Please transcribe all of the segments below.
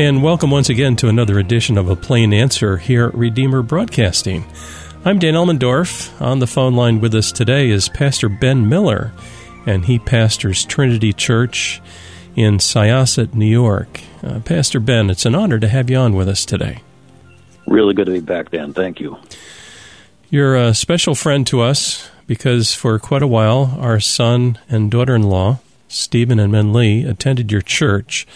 And welcome once again to another edition of A Plain Answer here at Redeemer Broadcasting. I'm Dan Elmendorf. On the phone line with us today is Pastor Ben Miller, and he pastors Trinity Church in Syosset, New York. Uh, Pastor Ben, it's an honor to have you on with us today. Really good to be back, Dan. Thank you. You're a special friend to us because for quite a while, our son and daughter in law, Stephen and Men Lee, attended your church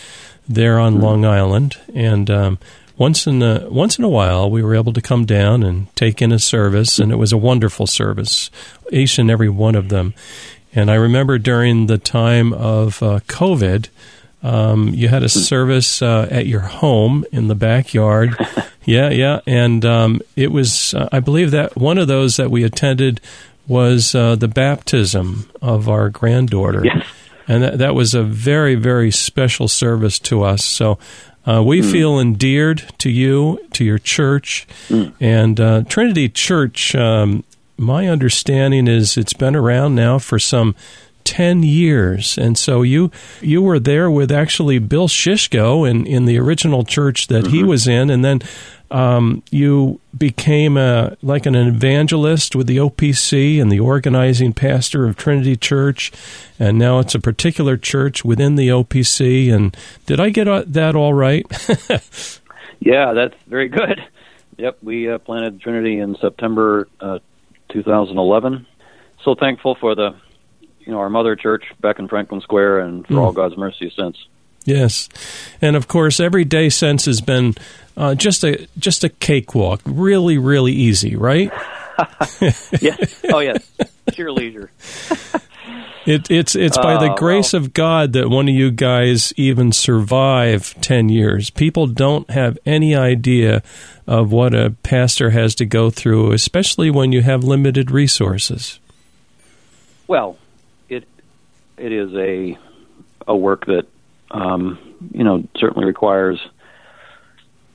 there on Long Island, and um, once in a, once in a while we were able to come down and take in a service, and it was a wonderful service, each and every one of them. And I remember during the time of uh, COVID, um, you had a service uh, at your home in the backyard. yeah, yeah, and um, it was uh, I believe that one of those that we attended was uh, the baptism of our granddaughter. Yes and that, that was a very very special service to us. So. Uh, we mm. feel endeared to you, to your church, mm. and uh, Trinity Church. Um, my understanding is it's been around now for some 10 years. And so you you were there with actually Bill Shishko in, in the original church that mm-hmm. he was in. And then um, you became a, like an evangelist with the OPC and the organizing pastor of Trinity Church, and now it's a particular church within the OPC. And did I get uh, that all right? yeah, that's very good. Yep, we uh, planted Trinity in September uh, 2011. So thankful for the, you know, our mother church back in Franklin Square, and for mm. all God's mercy since. Yes, and of course, every day since has been uh, just a just a cakewalk. Really, really easy, right? yes. Oh, yes. Sheer leisure. It, it's it's by the uh, grace well, of God that one of you guys even survive ten years. People don't have any idea of what a pastor has to go through, especially when you have limited resources. Well, it it is a a work that um, you know, certainly requires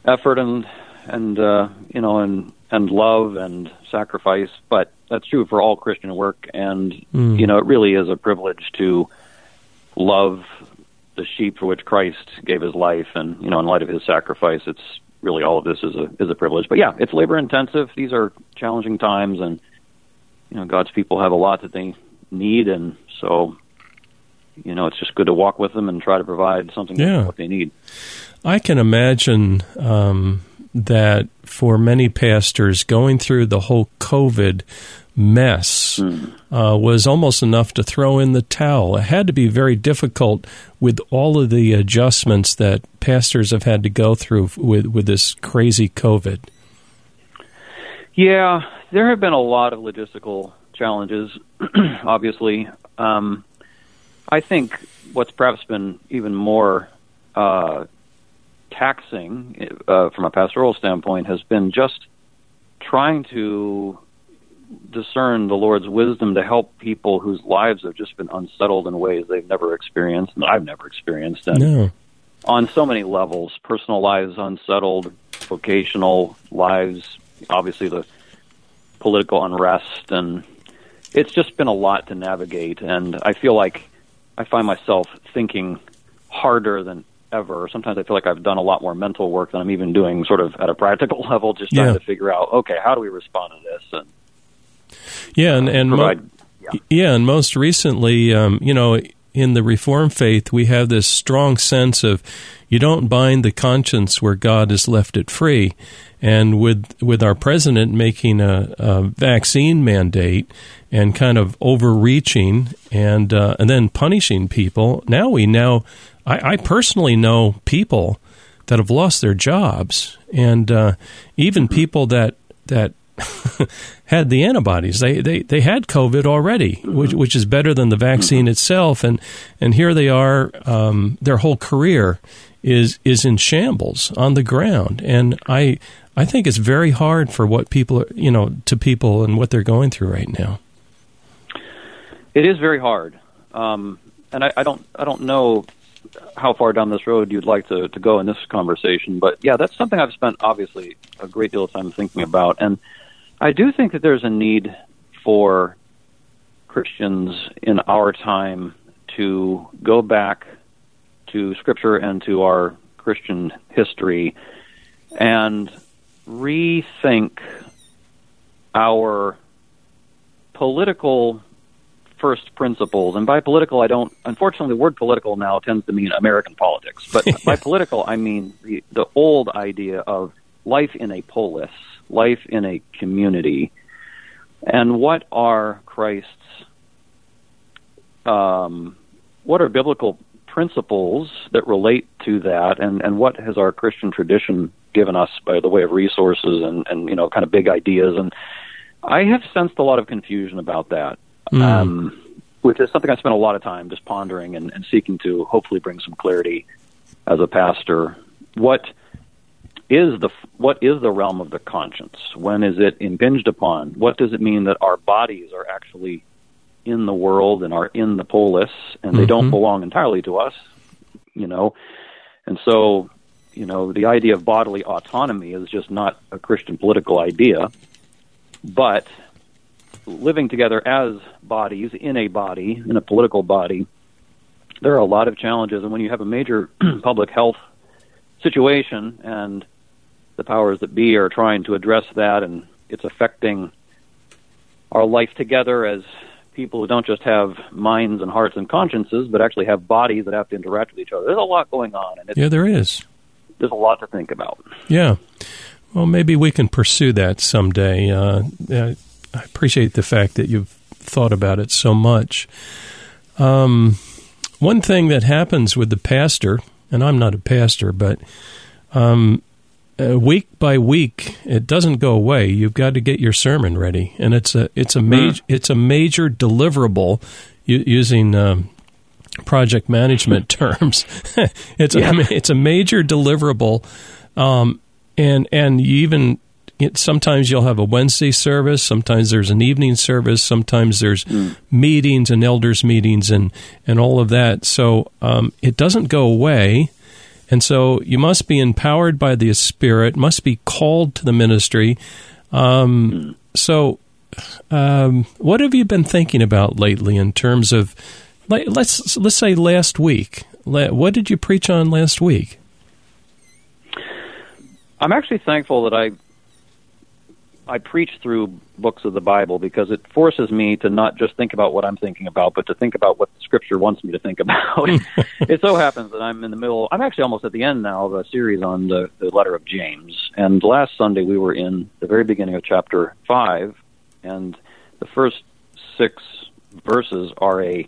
effort and and uh, you know and and love and sacrifice. But that's true for all Christian work, and mm. you know, it really is a privilege to love the sheep for which Christ gave His life, and you know, in light of His sacrifice, it's really all of this is a is a privilege. But yeah, it's labor intensive. These are challenging times, and you know, God's people have a lot that they need, and so you know, it's just good to walk with them and try to provide something yeah. what they need. I can imagine um, that for many pastors, going through the whole COVID mess mm. uh, was almost enough to throw in the towel. It had to be very difficult with all of the adjustments that pastors have had to go through with with this crazy COVID. Yeah, there have been a lot of logistical challenges. obviously, um, I think what's perhaps been even more uh, taxing uh, from a pastoral standpoint has been just trying to discern the Lord's wisdom to help people whose lives have just been unsettled in ways they've never experienced and I've never experienced. And no. on so many levels, personal lives unsettled, vocational lives, obviously the political unrest and it's just been a lot to navigate and I feel like I find myself thinking harder than ever. Sometimes I feel like I've done a lot more mental work than I'm even doing sort of at a practical level, just trying yeah. to figure out, okay, how do we respond to this? And yeah, and and provide, mo- yeah. yeah. and most recently, um, you know, in the Reformed faith, we have this strong sense of you don't bind the conscience where God has left it free. And with with our president making a, a vaccine mandate and kind of overreaching and uh, and then punishing people, now we now I, I, personally know people that have lost their jobs, and uh, even people that that had the antibodies. They, they they had COVID already, which which is better than the vaccine itself. And and here they are, um, their whole career is is in shambles on the ground. And I I think it's very hard for what people, you know, to people and what they're going through right now. It is very hard, um, and I, I don't, I don't know how far down this road you'd like to, to go in this conversation, but yeah, that's something I've spent obviously a great deal of time thinking about, and I do think that there's a need for Christians in our time to go back to Scripture and to our Christian history and rethink our political first principles. And by political, I don't, unfortunately, the word political now tends to mean American politics. But by political, I mean the, the old idea of life in a polis, life in a community. And what are Christ's, um, what are biblical principles that relate to that, and, and what has our Christian tradition given us by the way of resources and, and you know kind of big ideas and I have sensed a lot of confusion about that, mm. um, which is something I spent a lot of time just pondering and, and seeking to hopefully bring some clarity as a pastor. What is the what is the realm of the conscience? When is it impinged upon? What does it mean that our bodies are actually in the world and are in the polis and they mm-hmm. don't belong entirely to us? You know, and so you know the idea of bodily autonomy is just not a Christian political idea, but living together as bodies in a body in a political body there are a lot of challenges and when you have a major public health situation and the powers that be are trying to address that, and it's affecting our life together as people who don't just have minds and hearts and consciences, but actually have bodies that have to interact with each other. There's a lot going on, and yeah, there is. There's a lot to think about. Yeah. Well, maybe we can pursue that someday. Uh, I appreciate the fact that you've thought about it so much. Um, one thing that happens with the pastor, and I'm not a pastor, but um, uh, week by week, it doesn't go away. You've got to get your sermon ready, and it's a it's a major mm. it's a major deliverable using um, project management terms. it's yeah. a it's a major deliverable, um, and and you even it, sometimes you'll have a Wednesday service, sometimes there's an evening service, sometimes there's mm. meetings and elders meetings and and all of that. So um, it doesn't go away. And so you must be empowered by the Spirit, must be called to the ministry. Um, so, um, what have you been thinking about lately in terms of, let's let's say last week? What did you preach on last week? I'm actually thankful that I I preach through books of the Bible because it forces me to not just think about what I'm thinking about, but to think about what the Scripture wants me to think about. it so happens that I'm in the middle. I'm actually almost at the end now of a series on the, the letter of James, and last Sunday we were in the very beginning of chapter five, and the first six verses are a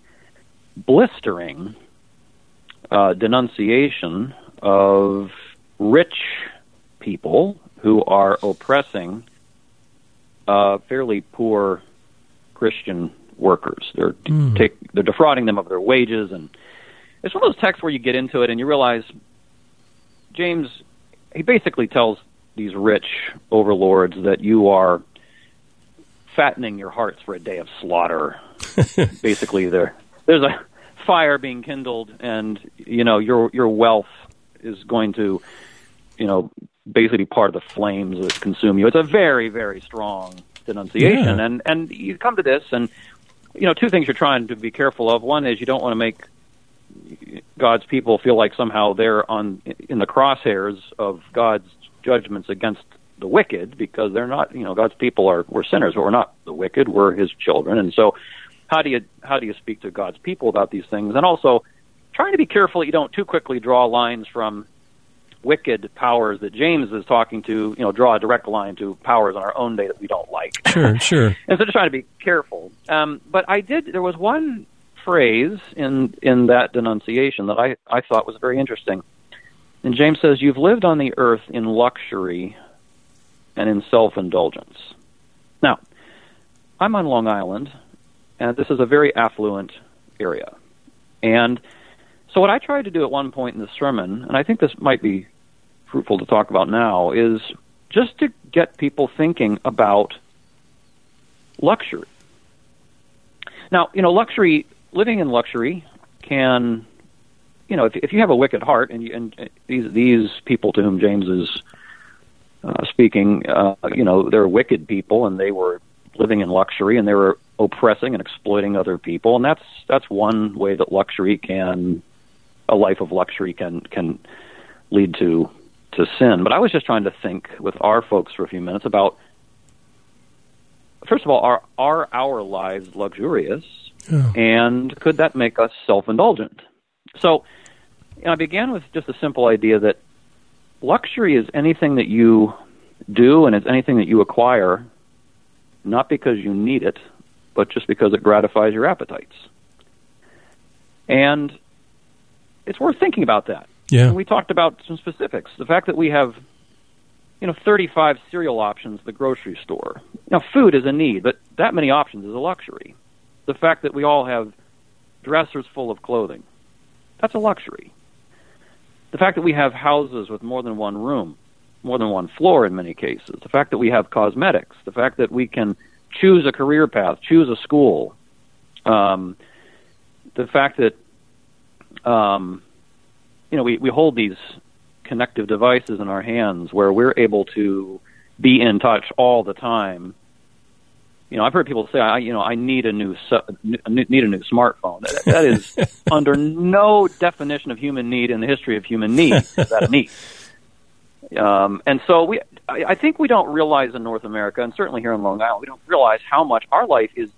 blistering uh, denunciation of rich people who are oppressing uh, fairly poor Christian workers. They're mm. take, they're defrauding them of their wages, and it's one of those texts where you get into it and you realize James he basically tells these rich overlords that you are fattening your hearts for a day of slaughter. basically, there there's a fire being kindled, and you know your your wealth is going to you know basically part of the flames that consume you. It's a very, very strong denunciation, yeah. and and you come to this, and you know, two things you're trying to be careful of. One is you don't want to make God's people feel like somehow they're on in the crosshairs of God's judgments against the wicked, because they're not. You know, God's people are we're sinners, but we're not the wicked. We're His children, and so how do you how do you speak to God's people about these things, and also trying to be careful that you don't too quickly draw lines from wicked powers that James is talking to, you know, draw a direct line to powers on our own day that we don't like. Sure, sure. and so just trying to be careful. Um, but I did. There was one phrase in in that denunciation that I I thought was very interesting. And James says, "You've lived on the earth in luxury and in self indulgence." Now, I'm on Long Island, and this is a very affluent area, and so what I tried to do at one point in the sermon, and I think this might be fruitful to talk about now, is just to get people thinking about luxury. Now, you know, luxury, living in luxury can, you know, if, if you have a wicked heart, and, you, and these these people to whom James is uh, speaking, uh, you know, they're wicked people, and they were living in luxury, and they were oppressing and exploiting other people, and that's that's one way that luxury can a life of luxury can can lead to to sin. But I was just trying to think with our folks for a few minutes about first of all, are are our lives luxurious, oh. and could that make us self indulgent? So, you know, I began with just a simple idea that luxury is anything that you do and it's anything that you acquire, not because you need it, but just because it gratifies your appetites. And it's worth thinking about that. Yeah. And we talked about some specifics. The fact that we have, you know, 35 cereal options at the grocery store. Now, food is a need, but that many options is a luxury. The fact that we all have dressers full of clothing, that's a luxury. The fact that we have houses with more than one room, more than one floor in many cases. The fact that we have cosmetics. The fact that we can choose a career path, choose a school. Um, the fact that um, you know we, we hold these connective devices in our hands where we're able to be in touch all the time. You know, I've heard people say, "I, you know, I need a new need a new smartphone." That, that is under no definition of human need in the history of human need that need. Um, and so we, I, I think we don't realize in North America, and certainly here in Long Island, we don't realize how much our life is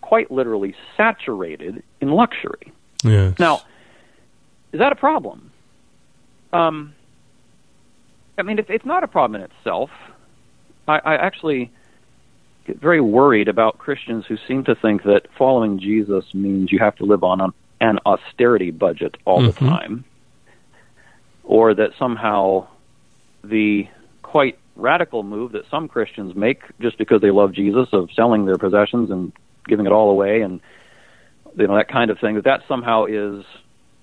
quite literally saturated in luxury. Yes. Now, is that a problem? Um, I mean, it's, it's not a problem in itself. I, I actually get very worried about Christians who seem to think that following Jesus means you have to live on an, an austerity budget all mm-hmm. the time, or that somehow the quite radical move that some Christians make just because they love Jesus of selling their possessions and giving it all away and you know that kind of thing that that somehow is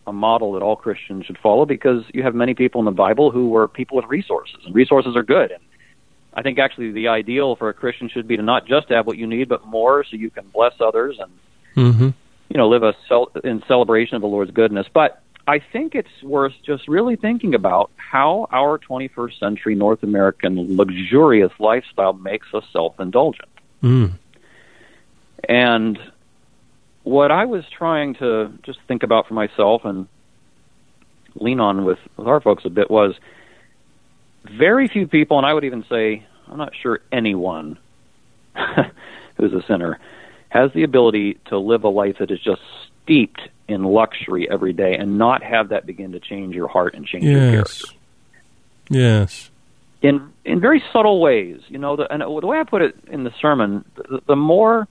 a model that all Christians should follow because you have many people in the Bible who were people with resources and resources are good and I think actually the ideal for a Christian should be to not just have what you need but more so you can bless others and mm-hmm. you know live a cel- in celebration of the Lord's goodness but I think it's worth just really thinking about how our 21st century North American luxurious lifestyle makes us self indulgent. Mm. And what I was trying to just think about for myself and lean on with, with our folks a bit was very few people, and I would even say, I'm not sure anyone who's a sinner has the ability to live a life that is just steeped in luxury every day and not have that begin to change your heart and change yes. your character. Yes. In in very subtle ways, you know. The, and the way I put it in the sermon, the, the more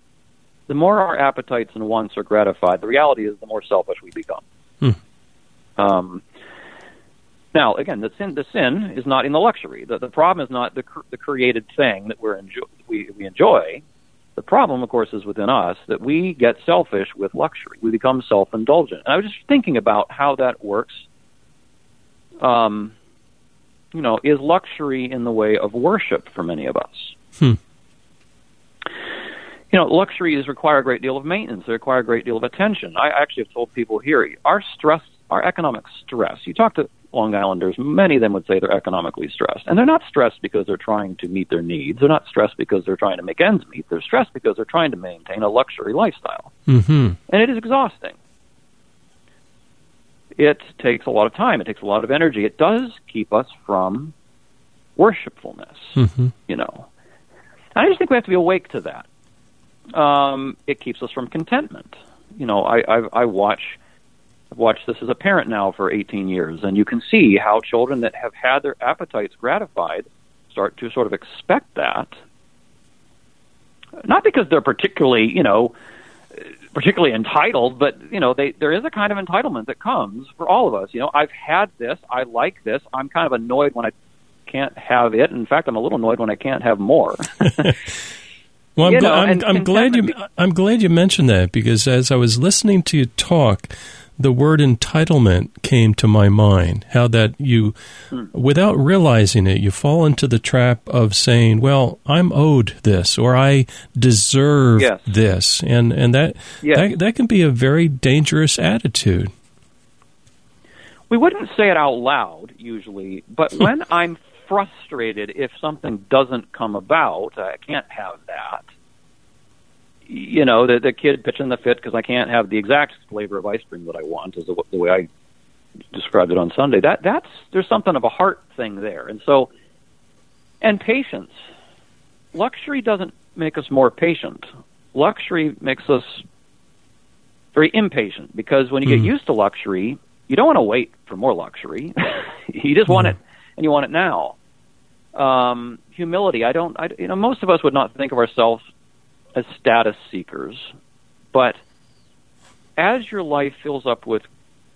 the more our appetites and wants are gratified, the reality is the more selfish we become. Hmm. Um, now, again, the sin the sin is not in the luxury. The, the problem is not the the created thing that we're enjoy, we we enjoy. The problem, of course, is within us that we get selfish with luxury. We become self indulgent. And I was just thinking about how that works. Um, you know, is luxury in the way of worship for many of us? Hmm. You know, luxuries require a great deal of maintenance. They require a great deal of attention. I actually have told people here, our stress, our economic stress. You talk to Long Islanders, many of them would say they're economically stressed. And they're not stressed because they're trying to meet their needs. They're not stressed because they're trying to make ends meet. They're stressed because they're trying to maintain a luxury lifestyle. Mm-hmm. And it is exhausting. It takes a lot of time. It takes a lot of energy. It does keep us from worshipfulness, mm-hmm. you know. And I just think we have to be awake to that. Um, it keeps us from contentment. You know, I, I, I watch I've watched this as a parent now for 18 years, and you can see how children that have had their appetites gratified start to sort of expect that. Not because they're particularly, you know, particularly entitled, but you know, they there is a kind of entitlement that comes for all of us. You know, I've had this, I like this. I'm kind of annoyed when I can't have it. In fact, I'm a little annoyed when I can't have more. well, I'm, you know, I'm, I'm glad you I'm glad you mentioned that because as I was listening to you talk, the word entitlement came to my mind. How that you, hmm. without realizing it, you fall into the trap of saying, "Well, I'm owed this," or "I deserve yes. this," and and that, yes. that that can be a very dangerous attitude. We wouldn't say it out loud usually, but when I'm frustrated if something doesn't come about, I can't have that you know, the, the kid pitching the fit because I can't have the exact flavor of ice cream that I want is the, the way I described it on Sunday. That that's there's something of a heart thing there, and so and patience. Luxury doesn't make us more patient. Luxury makes us very impatient because when you mm. get used to luxury, you don't want to wait for more luxury. you just want it, and you want it now. Um, humility. I don't. I, you know, most of us would not think of ourselves as status seekers, but as your life fills up with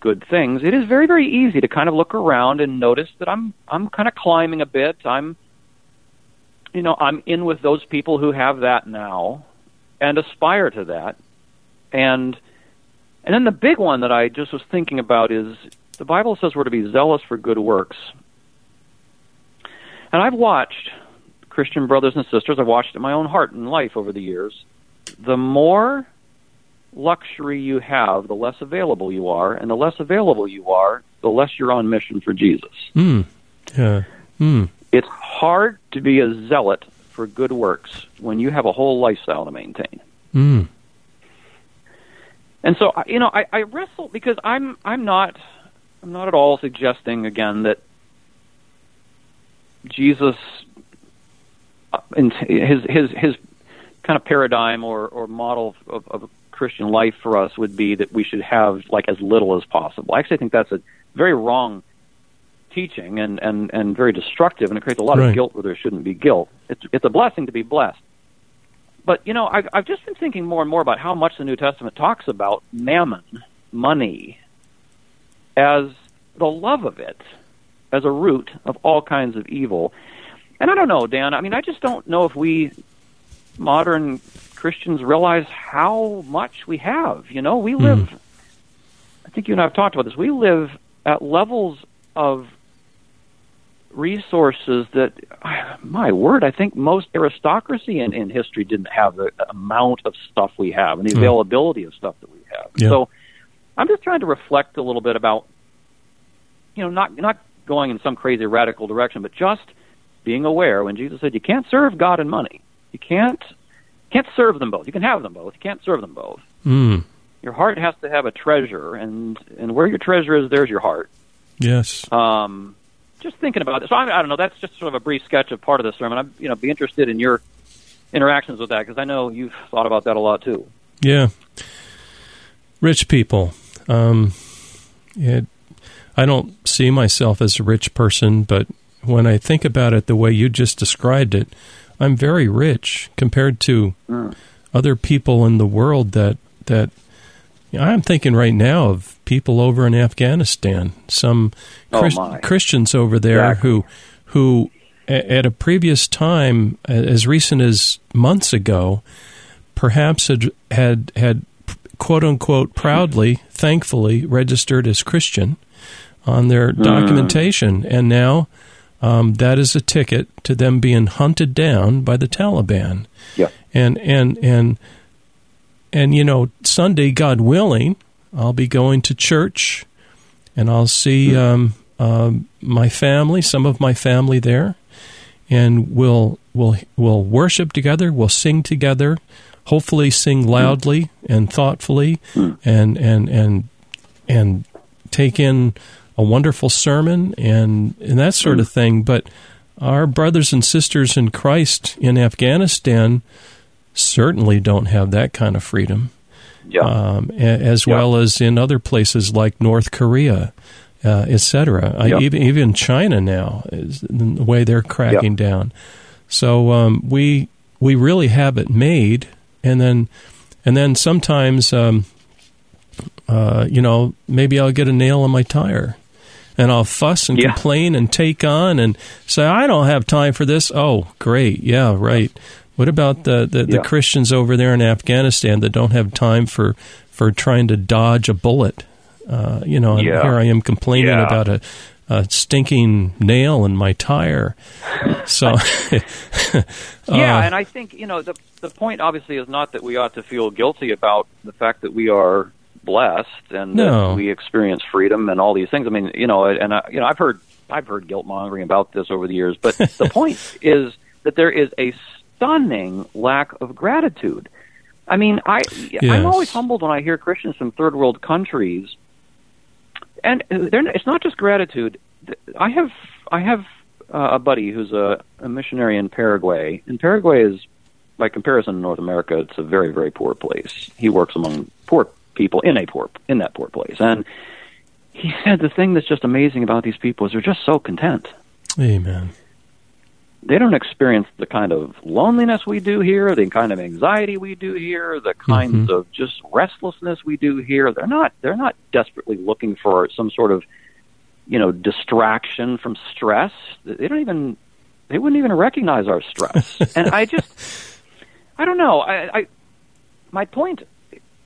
good things, it is very, very easy to kind of look around and notice that I'm I'm kind of climbing a bit. I'm you know, I'm in with those people who have that now and aspire to that. And and then the big one that I just was thinking about is the Bible says we're to be zealous for good works. And I've watched Christian brothers and sisters, I've watched it in my own heart and life over the years. The more luxury you have, the less available you are, and the less available you are, the less you're on mission for Jesus. Mm. Yeah. Mm. It's hard to be a zealot for good works when you have a whole lifestyle to maintain. Mm. And so, you know, I, I wrestle because I'm I'm not I'm not at all suggesting again that Jesus and his his his kind of paradigm or or model of, of Christian life for us would be that we should have like as little as possible. I actually think that's a very wrong teaching and and and very destructive, and it creates a lot right. of guilt where there shouldn't be guilt. It's it's a blessing to be blessed. But you know, I've I've just been thinking more and more about how much the New Testament talks about mammon, money, as the love of it, as a root of all kinds of evil. And I don't know, Dan. I mean, I just don't know if we modern Christians realize how much we have. You know, we live, mm. I think you and I have talked about this, we live at levels of resources that, my word, I think most aristocracy in, in history didn't have the amount of stuff we have and the mm. availability of stuff that we have. Yeah. So I'm just trying to reflect a little bit about, you know, not, not going in some crazy radical direction, but just being aware when Jesus said you can't serve God and money. You can't can't serve them both. You can have them both. You can't serve them both. Mm. Your heart has to have a treasure, and and where your treasure is, there's your heart. Yes. Um, just thinking about it. So I, I don't know. That's just sort of a brief sketch of part of the sermon. I'm you know be interested in your interactions with that because I know you've thought about that a lot too. Yeah. Rich people. Um, it, I don't see myself as a rich person, but when I think about it the way you just described it, I'm very rich compared to mm. other people in the world that that you know, I'm thinking right now of people over in Afghanistan, some Christ- oh Christians over there exactly. who who at a previous time as recent as months ago perhaps had had, had quote unquote proudly, thankfully registered as Christian on their mm. documentation and now um, that is a ticket to them being hunted down by the Taliban. Yeah. And and and and you know, Sunday, God willing, I'll be going to church, and I'll see mm-hmm. um, uh, my family, some of my family there, and we'll we'll we'll worship together. We'll sing together. Hopefully, sing mm. loudly and thoughtfully, mm-hmm. and and and and take in a wonderful sermon and, and that sort of mm. thing. But our brothers and sisters in Christ in Afghanistan certainly don't have that kind of freedom. Yeah. Um, as yeah. well as in other places like North Korea, uh, etc. Yeah. even even China now is the way they're cracking yeah. down. So um, we we really have it made, and then and then sometimes um, uh, you know maybe I'll get a nail in my tire and I'll fuss and yeah. complain and take on and say, I don't have time for this. Oh, great. Yeah, right. What about the, the, yeah. the Christians over there in Afghanistan that don't have time for, for trying to dodge a bullet? Uh, you know, yeah. here I am complaining about a, a stinking nail in my tire. So, uh, yeah, and I think you know the the point obviously is not that we ought to feel guilty about the fact that we are blessed and no. we experience freedom and all these things. I mean, you know, and I, you know, I've heard I've heard guilt mongering about this over the years, but the point is that there is a stunning lack of gratitude. I mean, I yes. I'm always humbled when I hear Christians from third world countries and it's not just gratitude. I have I have uh, a buddy who's a, a missionary in Paraguay, and Paraguay is, by comparison to North America, it's a very very poor place. He works among poor people in a poor in that poor place, and he said the thing that's just amazing about these people is they're just so content. Amen they don't experience the kind of loneliness we do here, the kind of anxiety we do here, the kinds mm-hmm. of just restlessness we do here. They're not they're not desperately looking for some sort of you know distraction from stress. They don't even they wouldn't even recognize our stress. and I just I don't know. I, I my point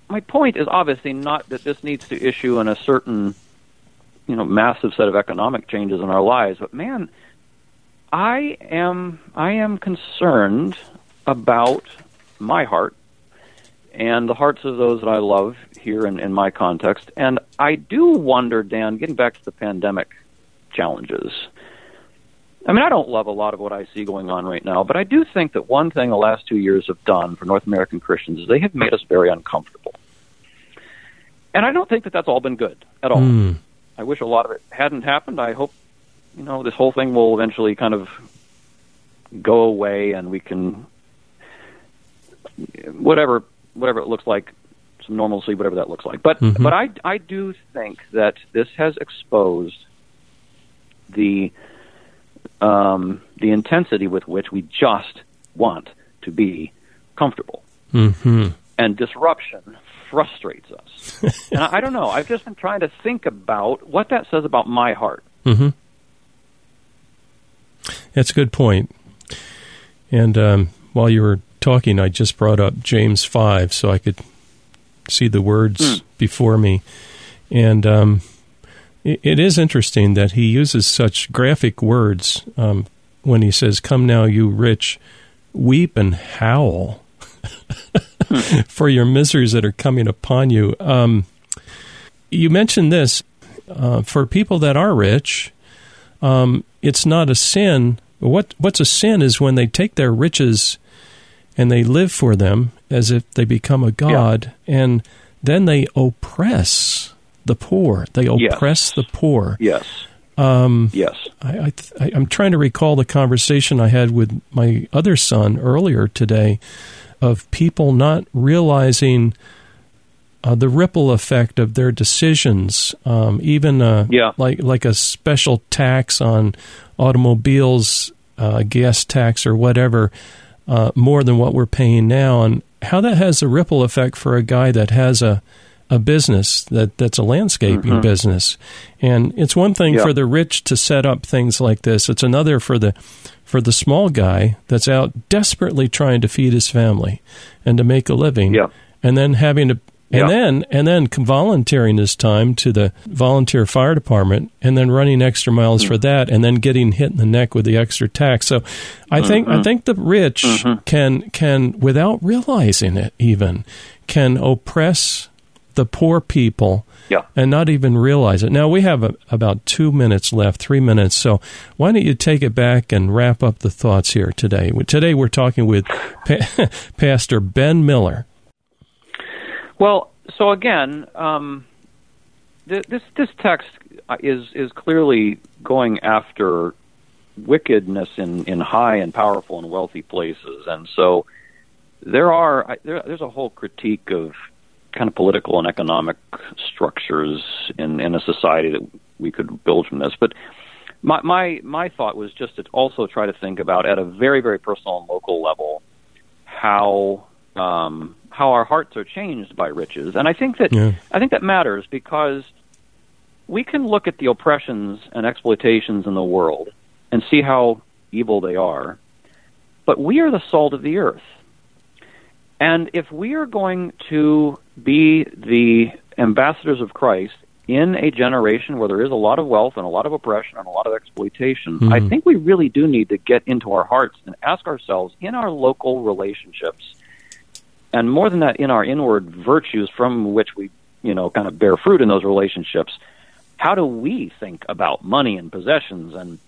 my point is obviously not that this needs to issue in a certain you know massive set of economic changes in our lives, but man I am I am concerned about my heart and the hearts of those that I love here in, in my context. And I do wonder, Dan, getting back to the pandemic challenges. I mean, I don't love a lot of what I see going on right now, but I do think that one thing the last two years have done for North American Christians is they have made us very uncomfortable. And I don't think that that's all been good at all. Mm. I wish a lot of it hadn't happened. I hope you know, this whole thing will eventually kind of go away, and we can whatever whatever it looks like, some normalcy, whatever that looks like. But mm-hmm. but I I do think that this has exposed the um, the intensity with which we just want to be comfortable. Mm-hmm. And disruption frustrates us. and I, I, don't know. I've just been trying to think about what that says about my heart. Mm-hmm. That's a good point. And um, while you were talking, I just brought up James 5 so I could see the words mm. before me. And um, it, is interesting that he uses such graphic words um, when he says, Come now, you rich, weep and howl for your miseries that are coming upon you. Um, you mentioned this uh, for people that are rich, um, it's not a sin what what's a sin is when they take their riches and they live for them as if they become a god, yeah. and then they oppress the poor. They oppress yes. the poor. Yes. Um, yes. I, I, I'm trying to recall the conversation I had with my other son earlier today of people not realizing uh, the ripple effect of their decisions, um, even uh, yeah. like like a special tax on automobiles, uh, gas tax or whatever, uh, more than what we're paying now, and how that has a ripple effect for a guy that has a a business that that's a landscaping mm-hmm. business, and it's one thing yeah. for the rich to set up things like this. It's another for the for the small guy that's out desperately trying to feed his family and to make a living, yeah. and then having to and then and then volunteering his time to the volunteer fire department and then running extra miles mm-hmm. for that and then getting hit in the neck with the extra tax. So I mm-hmm. think I think the rich mm-hmm. can can without realizing it even can oppress the poor people yeah. and not even realize it. Now we have a, about 2 minutes left, 3 minutes. So why don't you take it back and wrap up the thoughts here today. Today we're talking with pa- Pastor Ben Miller well, so again, um, th- this this text is is clearly going after wickedness in in high and powerful and wealthy places, and so there are there, there's a whole critique of kind of political and economic structures in in a society that we could build from this, but. My, my my thought was just to also try to think about at a very very personal and local level how um, how our hearts are changed by riches, and I think that yeah. I think that matters because we can look at the oppressions and exploitations in the world and see how evil they are, but we are the salt of the earth. And if we are going to be the ambassadors of Christ in a generation where there is a lot of wealth and a lot of oppression and a lot of exploitation, mm-hmm. I think we really do need to get into our hearts and ask ourselves in our local relationships and more than that, in our inward virtues from which we, you know, kind of bear fruit in those relationships, how do we think about money and possessions and,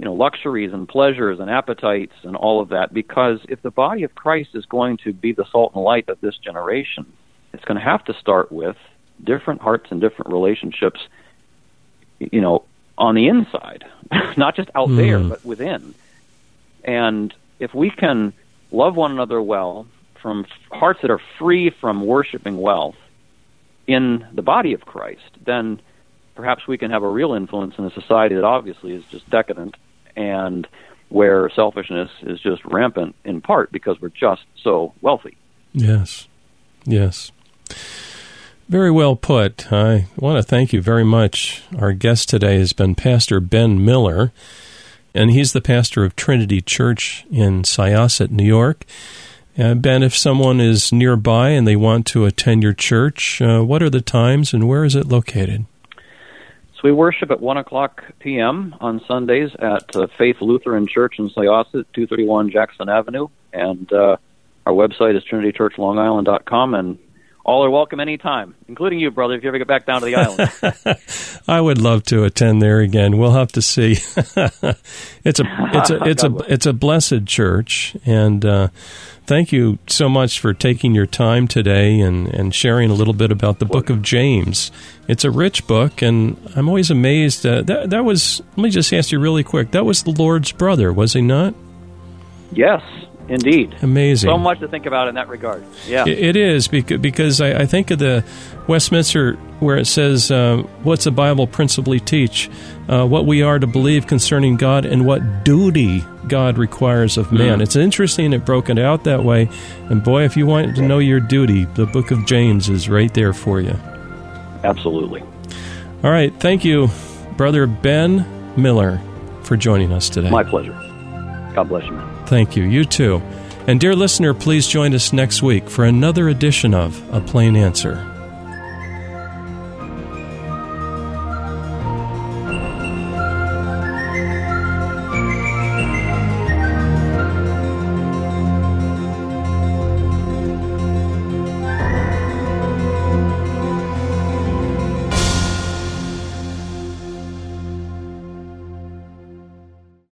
you know, luxuries and pleasures and appetites and all of that? Because if the body of Christ is going to be the salt and light of this generation, it's going to have to start with different hearts and different relationships you know, on the inside, not just out mm. there, hmm. but within. And if we can love one another well from hearts that are free from worshiping wealth in the body of Christ, then perhaps we can have a real influence in a society that obviously is just decadent and where selfishness is just rampant in part because we're just so wealthy. Yes. Yes. Very well put. I want to thank you very much. Our guest today has been Pastor Ben Miller, and he's the pastor of Trinity Church in Syosset, New York. Uh, ben, if someone is nearby and they want to attend your church, uh, what are the times and where is it located? So we worship at 1 o'clock p.m. on Sundays at uh, Faith Lutheran Church in Syosset, 231 Jackson Avenue. And uh, our website is trinitychurchlongisland.com. And all are welcome anytime, including you, brother, if you ever get back down to the island. I would love to attend there again. We'll have to see. it's a it's a it's a it's a blessed church, and uh, thank you so much for taking your time today and and sharing a little bit about the Book of James. It's a rich book, and I'm always amazed. Uh, that that was. Let me just ask you really quick. That was the Lord's brother, was he not? Yes, Indeed. Amazing. So much to think about in that regard. Yeah. It is because I think of the Westminster where it says, uh, What's the Bible principally teach? Uh, what we are to believe concerning God and what duty God requires of man. Mm. It's interesting it broken out that way. And boy, if you want to know your duty, the book of James is right there for you. Absolutely. All right. Thank you, Brother Ben Miller, for joining us today. My pleasure. God bless you, man. Thank you. You too. And dear listener, please join us next week for another edition of A Plain Answer.